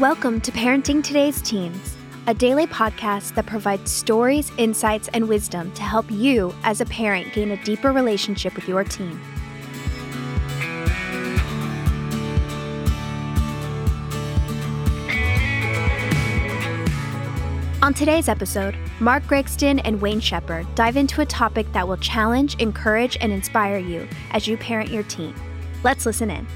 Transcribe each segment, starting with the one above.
Welcome to Parenting Today's Teens, a daily podcast that provides stories, insights, and wisdom to help you as a parent gain a deeper relationship with your teen. On today's episode, Mark Gregston and Wayne Shepherd dive into a topic that will challenge, encourage, and inspire you as you parent your teen. Let's listen in.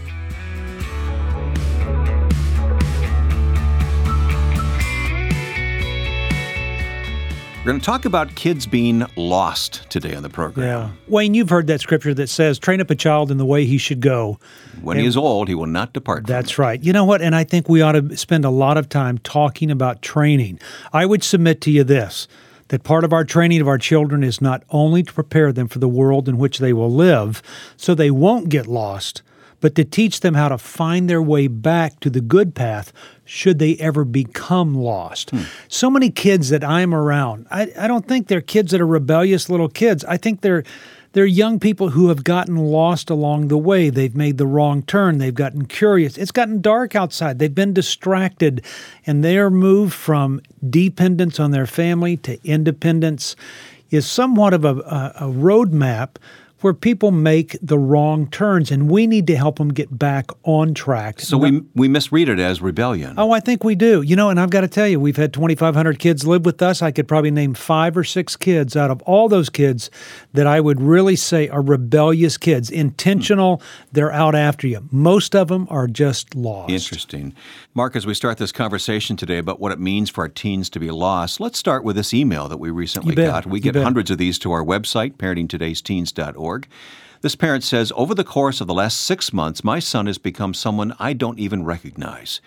We're going to talk about kids being lost today on the program. Yeah. Wayne, you've heard that scripture that says, train up a child in the way he should go. When he is old, he will not depart. That's right. You know what? And I think we ought to spend a lot of time talking about training. I would submit to you this that part of our training of our children is not only to prepare them for the world in which they will live so they won't get lost, but to teach them how to find their way back to the good path should they ever become lost. Hmm. So many kids that I'm around, I, I don't think they're kids that are rebellious little kids. I think they're they're young people who have gotten lost along the way. They've made the wrong turn. They've gotten curious. It's gotten dark outside. They've been distracted, and their move from dependence on their family to independence is somewhat of a, a, a roadmap where people make the wrong turns, and we need to help them get back on track. So we we misread it as rebellion. Oh, I think we do. You know, and I've got to tell you, we've had 2,500 kids live with us. I could probably name five or six kids out of all those kids that I would really say are rebellious kids, intentional. They're out after you. Most of them are just lost. Interesting. Mark, as we start this conversation today about what it means for our teens to be lost, let's start with this email that we recently got. We You get bet. hundreds of these to our website, parentingtodaysteens.org. This parent says, Over the course of the last six months, my son has become someone I don't even recognize.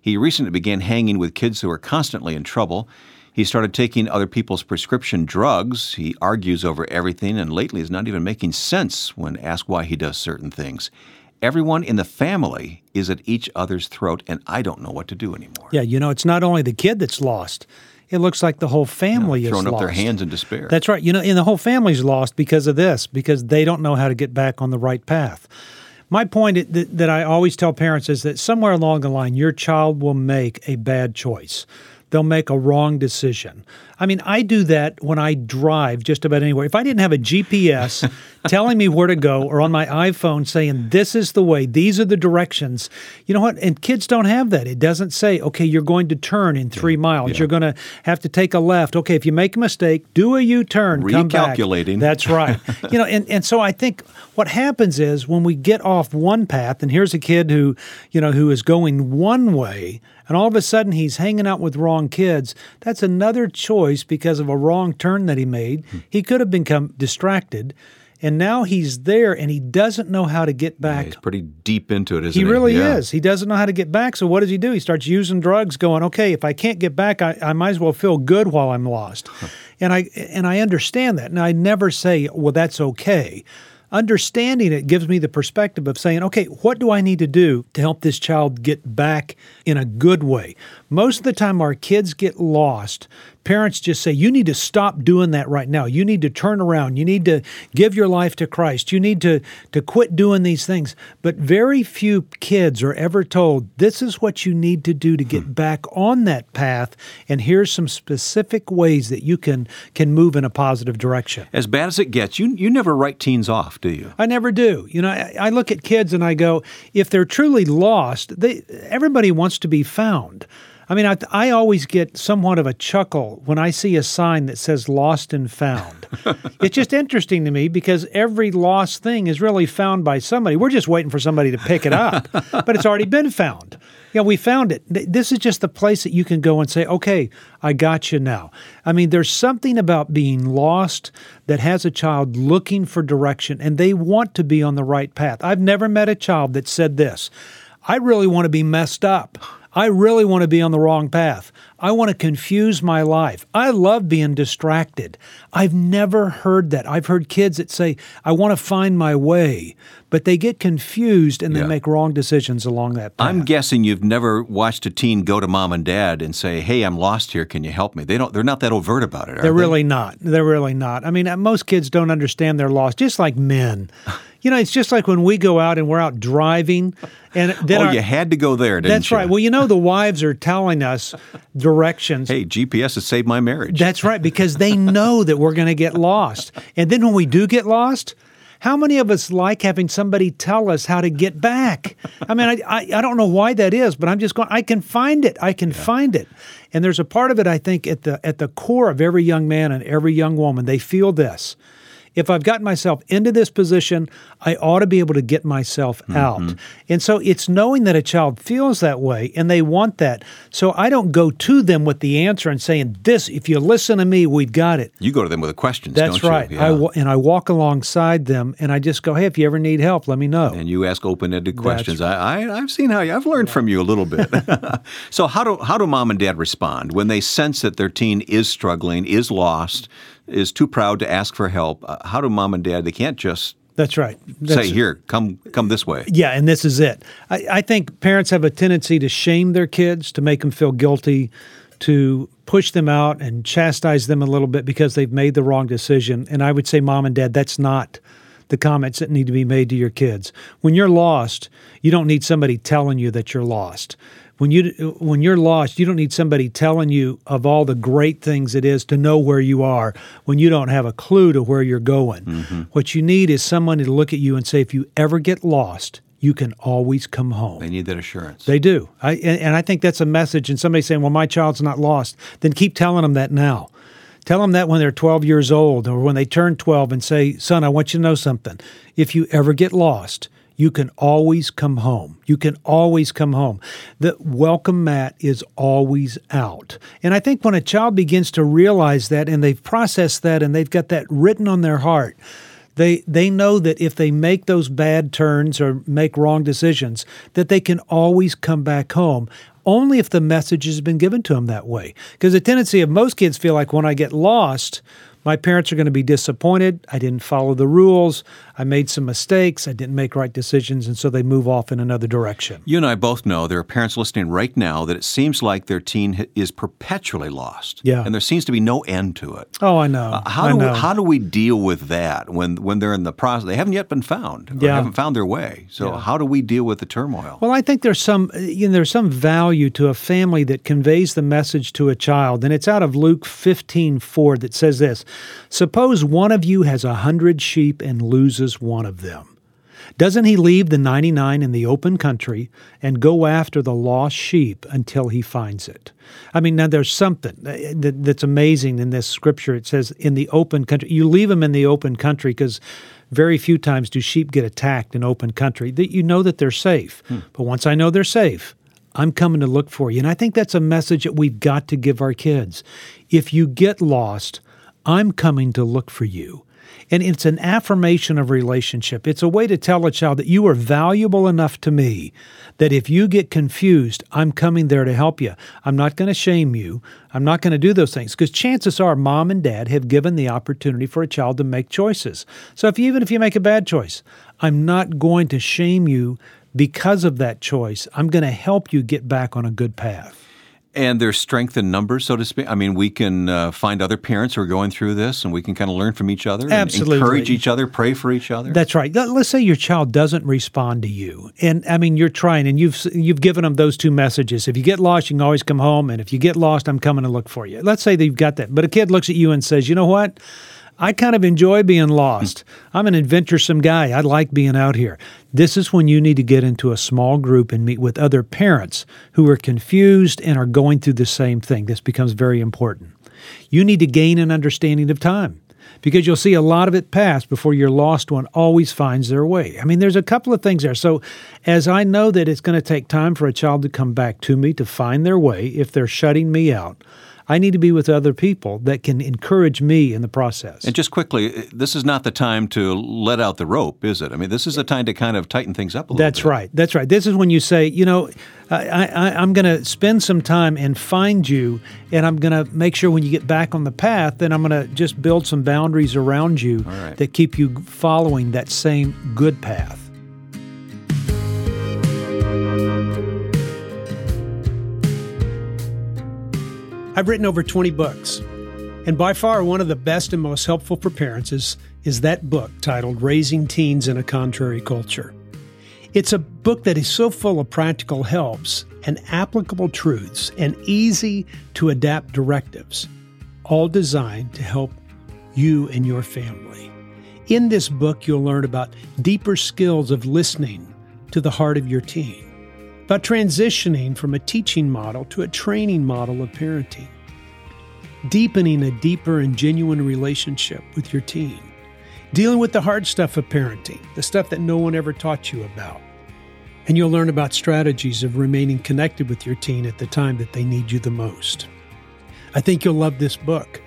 He recently began hanging with kids who are constantly in trouble. He started taking other people's prescription drugs. He argues over everything and lately is not even making sense when asked why he does certain things. Everyone in the family is at each other's throat, and I don't know what to do anymore. Yeah, you know, it's not only the kid that's lost. It looks like the whole family is Throwing up their hands in despair. That's right. You know, and the whole family's lost because of this, because they don't know how to get back on the right path. My point that, that I always tell parents is that somewhere along the line, your child will make a bad choice. They'll make a wrong decision. I mean, I do that when I drive just about anywhere. If I didn't have a GPS telling me where to go or on my iPhone saying, this is the way, these are the directions, you know what? And kids don't have that. It doesn't say, okay, you're going to turn in three miles. You're going to have to take a left. Okay, if you make a mistake, do a U turn. come back. Recalculating. That's right. you know, and, and so I think what happens is when we get off one path, and here's a kid who, you know, who is going one way, and all of a sudden he's hanging out with wrong kids, that's another choice because of a wrong turn that he made. Hmm. He could have become distracted. And now he's there and he doesn't know how to get back He's pretty deep into it, isn't he he? really Yeah. is. He doesn't know how to get back. So what does he do? He starts using drugs, going, "Okay, if I can't get back, I, I might as well feel good while I'm lost." And I and I understand that. And I never say, "Well, that's okay." Understanding it gives me the perspective of saying, "Okay, what do I need to do to help this child get back in a good way?" Most of the time, our kids get lost. Parents just say, You need to stop doing that right now. You need to turn around. You need to give your life to Christ. You need to, to quit doing these things. But very few kids are ever told, This is what you need to do to get hmm. back on that path. And here's some specific ways that you can, can move in a positive direction. As bad as it gets, you you never write teens off, do you? I never do. You know, I, I look at kids and I go, if they're truly lost, they everybody wants to be found. I mean, I, I always get somewhat of a chuckle when I see a sign that says lost and found. it's just interesting to me because every lost thing is really found by somebody. We're just waiting for somebody to pick it up, but it's already been found. Yeah, we found it. This is just the place that you can go and say, okay, I got you now. I mean, there's something about being lost that has a child looking for direction and they want to be on the right path. I've never met a child that said this I really want to be messed up. I really want to be on the wrong path. I want to confuse my life. I love being distracted. I've never heard that. I've heard kids that say, I want to find my way, but they get confused and Yeah. they make wrong decisions along that path. I'm guessing you've never watched a teen go to mom and dad and say, "Hey, I'm lost here. Can you help me?" They don't. They're not that overt about it. Are They're they? really not. They're really not. I mean, uh, most kids don't understand they're lost, just like men. You know, it's just like when we go out and we're out driving, and then oh, our- you had to go there, didn't you? that's you? right. Well, you know, the wives are telling us directions. hey, GPS has saved my marriage. That's right, because they know that we're going to get lost. And then when we do get lost, how many of us like having somebody tell us how to get back? I mean, I, I, I don't know why that is, but I'm just going, I can find it. I can find it. And there's a part of it, I think, at the at the core of every young man and every young woman, they feel this. If I've gotten myself into this position, I ought to be able to get myself mm-hmm. out. And so it's knowing that a child feels that way and they want that. So I don't go to them with the answer and saying, This, if you listen to me, we've got it. you go to them with the questions, That's don't right. you? Yeah. wa- and I walk alongside them and I just go, Hey, if you ever need help, let me know. and you ask open-ended questions. I, I, I've seen how you. I've learned from you a little bit. so how do how do mom and dad respond when they sense that their teen is struggling, is lost, is too proud to ask for help? Uh, how do mom and dad? They can't just That's right. That's- say, "Here, come come this way." Yeah, and this is it. I, I think parents have a tendency to shame their kids, to make them feel guilty, to push them out and chastise them a little bit because they've made the wrong decision. And I would say, mom and dad, that's not the comments that need to be made to your kids. When you're lost, you don't need somebody telling you that you're lost. When you when you're lost, you don't need somebody telling you of all the great things it is to know where you are when you don't have a clue to where you're going. Mm-hmm. What you need is someone to look at you and say, if you ever get lost, you can always come home. They need that assurance. They do. I, and, and I think that's a message. And somebody saying, well, my child's not lost, then keep telling them that now. Tell them that when they're 12 years old or when they turn 12 and say, son, I want you to know something. If you ever get lost, you can always come home. You can always come home. The welcome mat is always out. And I think when a child begins to realize that and they've processed that and they've got that written on their heart, they they know that if they make those bad turns or make wrong decisions, that they can always come back home. Only if the message has been given to them that way. Because the tendency of most kids feel like when I get lost, my parents are going to be disappointed. I didn't follow the rules. I made some mistakes. I didn't make right decisions. And so they move off in another direction. You and I both know there are parents listening right now that it seems like their teen is perpetually lost. Yeah. And there seems to be no end to it. Oh, I know. Uh, How I do, we, how do we deal with that when, when they're in the process? They haven't yet been found Yeah. haven't found their way. So, how do we deal with the turmoil? Well, I think there's some you know, there's some value to a family that conveys the message to a child, and it's out of Luke 15:4 that says this: Suppose one of you has a hundred sheep and loses one of them. Doesn't he leave the 99 in the open country and go after the lost sheep until he finds it? I mean, now there's something that's amazing in this scripture. It says, in the open country. You leave them in the open country because very few times do sheep get attacked in open country. That you know that they're safe. Hmm. But once I know they're safe, I'm coming to look for you. And I think that's a message that we've got to give our kids. If you get lost, I'm coming to look for you. And it's an affirmation of relationship. It's a way to tell a child that you are valuable enough to me that if you get confused, I'm coming there to help you. I'm not going to shame you. I'm not going to do those things because chances are mom and dad have given the opportunity for a child to make choices. So if you, even if you make a bad choice, I'm not going to shame you because of that choice. I'm going to help you get back on a good path. And their strength in numbers, so to speak. I mean, we can uh, find other parents who are going through this, and we can kind of learn from each other, and Absolutely. encourage each other, pray for each other. That's right. Let- Let's say your child doesn't respond to you, and I mean you're trying, and you've you've given them those two messages. If you get lost, you can always come home, and if you get lost, I'm coming to look for you. Let's say that you've got that, but a kid looks at you and says, "You know what? I kind of enjoy being lost. I'm an adventuresome guy. I like being out here." This is when you need to get into a small group and meet with other parents who are confused and are going through the same thing. This becomes very important. You need to gain an understanding of time because you'll see a lot of it pass before your lost one always finds their way. I mean, there's a couple of things there. So, as I know that it's going to take time for a child to come back to me to find their way, if they're shutting me out, I need to be with other people that can encourage me in the process. and just quickly, this is not the time to let out the rope, is it? I mean, this is the time to kind of tighten things up a little That's bit. right. That's right. This is when you say, you know, I, I, I'm going to spend some time and find you, and I'm going to make sure when you get back on the path, then I'm going to just build some boundaries around you right. that keep you following that same good path. I've written over 20 books. And by far, one of the best and most helpful for parents is, is that book titled Raising Teens in a Contrary Culture. It's a book that is so full of practical helps and applicable truths and easy to adapt directives, all designed to help you and your family. In this book, you'll learn about deeper skills of listening to the heart of your teen, about transitioning from a teaching model to a training model of parenting, deepening a deeper and genuine relationship with your teen, dealing with the hard stuff of parenting, the stuff that no one ever taught you about. And you'll learn about strategies of remaining connected with your teen at the time that they need you the most. I think you'll love this book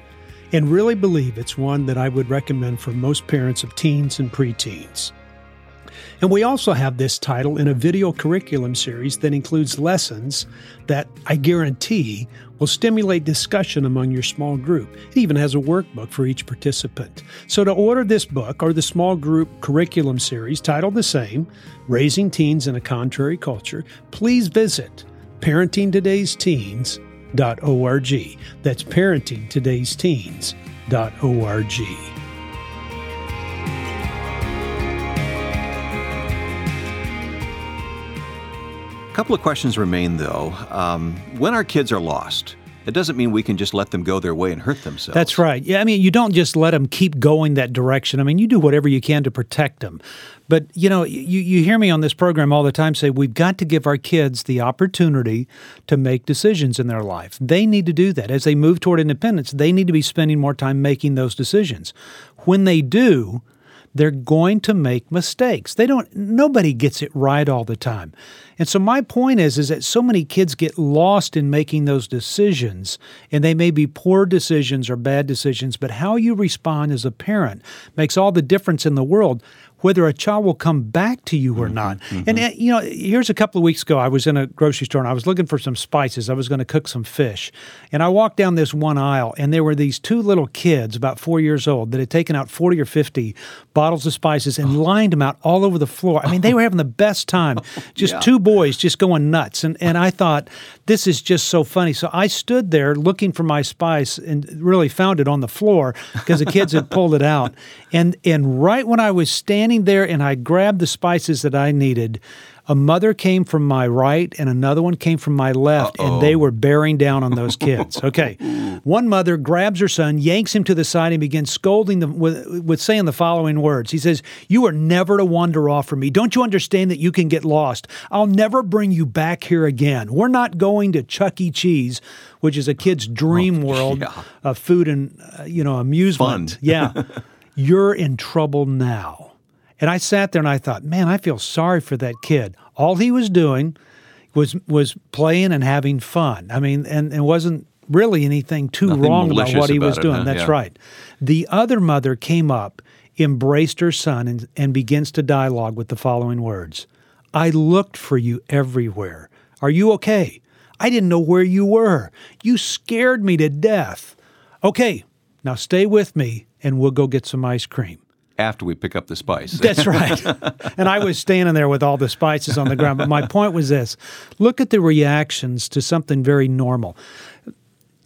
and really believe it's one that I would recommend for most parents of teens and preteens. And we also have this title in a video curriculum series that includes lessons that I guarantee will stimulate discussion among your small group. It even has a workbook for each participant. So to order this book or the small group curriculum series titled the same, Raising Teens in a Contrary Culture, please visit parentingtodaysteens.org. That's parentingtodaysteens.org. couple of questions remain, though. Um, when our kids are lost, it doesn't mean we can just let them go their way and hurt themselves. That's right. Yeah, I mean, you don't just let them keep going that direction. I mean, you do whatever you can to protect them. But, you know, you, you hear me on this program all the time say we've got to give our kids the opportunity to make decisions in their life. They need to do that. As they move toward independence, they need to be spending more time making those decisions. When they do, they're going to make mistakes. They don't nobody gets it right all the time. And so my point is is that so many kids get lost in making those decisions and they may be poor decisions or bad decisions, but how you respond as a parent makes all the difference in the world whether a child will come back to you or mm-hmm, not. Mm-hmm. And, uh, you know, here's a couple of weeks ago, I was in a grocery store and I was looking for some spices. I was going to cook some fish. And I walked down this one aisle and there were these two little kids, about four years old, that had taken out 40 or 50 bottles of spices and oh. lined them out all over the floor. I mean, they were having the best time. Just yeah. two boys just going nuts. And, and I thought, this is just so funny. So I stood there looking for my spice and really found it on the floor because the kids had pulled it out. And, and right when I was standing standing there and I grabbed the spices that I needed. A mother came from my right and another one came from my left, Uh-oh. and they were bearing down on those kids. Okay. one mother grabs her son, yanks him to the side, and begins scolding them with, with saying the following words. He says, You are never to wander off from me. Don't you understand that you can get lost? I'll never bring you back here again. We're not going to Chuck E. Cheese, which is a kid's dream oh, world yeah. of food and, uh, you know, amusement. Fun. yeah. You're in trouble now. And I sat there and I thought, man, I feel sorry for that kid. All he was doing was was playing and having fun. I mean, and it wasn't really anything too Nothing wrong about what he about was doing. huh? That's yeah. right. The other mother came up, embraced her son, and, and begins to dialogue with the following words I looked for you everywhere. Are you okay? I didn't know where you were. You scared me to death. Okay, now stay with me and we'll go get some ice cream after we pick up the spice. That's right. and I was standing there with all the spices on the ground. But my point was this look at the reactions to something very normal.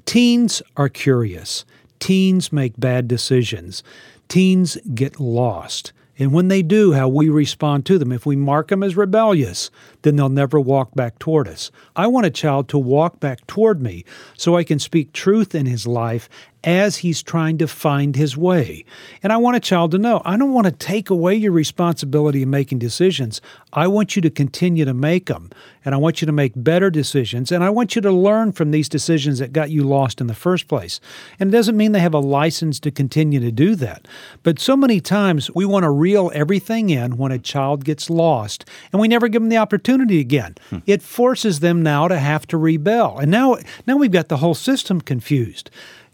Teens are curious, teens make bad decisions, teens get lost. And when they do, how we respond to them. If we mark them as rebellious, then they'll never walk back toward us. I want a child to walk back toward me so I can speak truth in his life as he's trying to find his way. And I want a child to know I don't want to take away your responsibility in making decisions. I want you to continue to make them. And I want you to make better decisions. And I want you to learn from these decisions that got you lost in the first place. And it doesn't mean they have a license to continue to do that. But so many times we want to reel everything in when a child gets lost and we never give them the opportunity again. Hmm. It forces them now to have to rebel. And now, now we've got the whole system confused.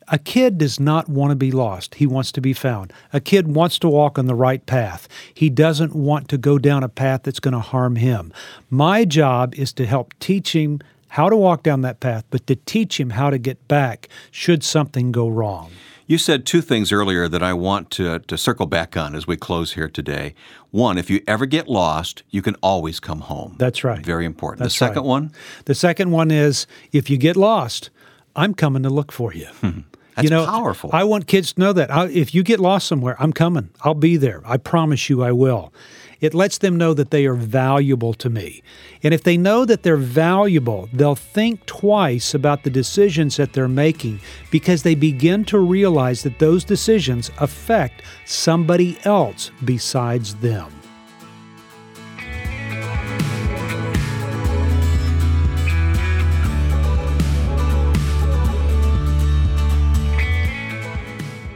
A kid does not want to be lost. He wants to be found. A kid wants to walk on the right path. He doesn't want to go down a path that's going to harm him. My job is to help teach him how to walk down that path, but to teach him how to get back should something go wrong. You said two things earlier that I want to, to circle back on as we close here today. One, if you ever get lost, you can always come home. That's right. Very important. That's the second right. one? The second one is if you get lost, I'm coming to look for you. Hmm. That's you know, powerful. I want kids to know that I, if you get lost somewhere, I'm coming. I'll be there. I promise you, I will. It lets them know that they are valuable to me. And if they know that they're valuable, they'll think twice about the decisions that they're making because they begin to realize that those decisions affect somebody else besides them.